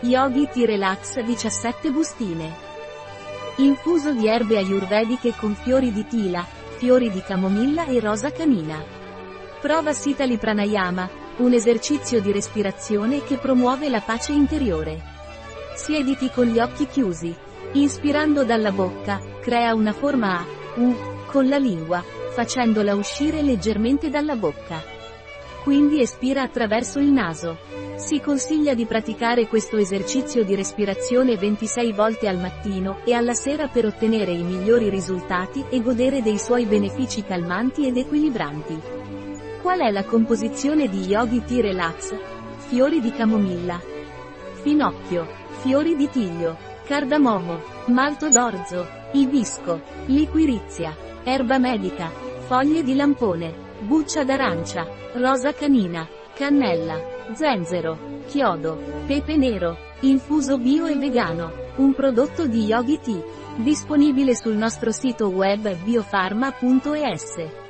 Yogi T-Relax 17 bustine. Infuso di erbe ayurvediche con fiori di tila, fiori di camomilla e rosa canina. Prova Sitali Pranayama, un esercizio di respirazione che promuove la pace interiore. Siediti con gli occhi chiusi. Inspirando dalla bocca, crea una forma A, U, con la lingua, facendola uscire leggermente dalla bocca. Quindi espira attraverso il naso. Si consiglia di praticare questo esercizio di respirazione 26 volte al mattino e alla sera per ottenere i migliori risultati e godere dei suoi benefici calmanti ed equilibranti. Qual è la composizione di Yogi Tea Relax? Fiori di camomilla, finocchio, fiori di tiglio, cardamomo, malto d'orzo, ibisco, liquirizia, erba medica, foglie di lampone, buccia d'arancia, rosa canina, cannella, zenzero, chiodo, pepe nero, infuso bio e vegano, un prodotto di Yogi Tea, disponibile sul nostro sito web biofarma.es.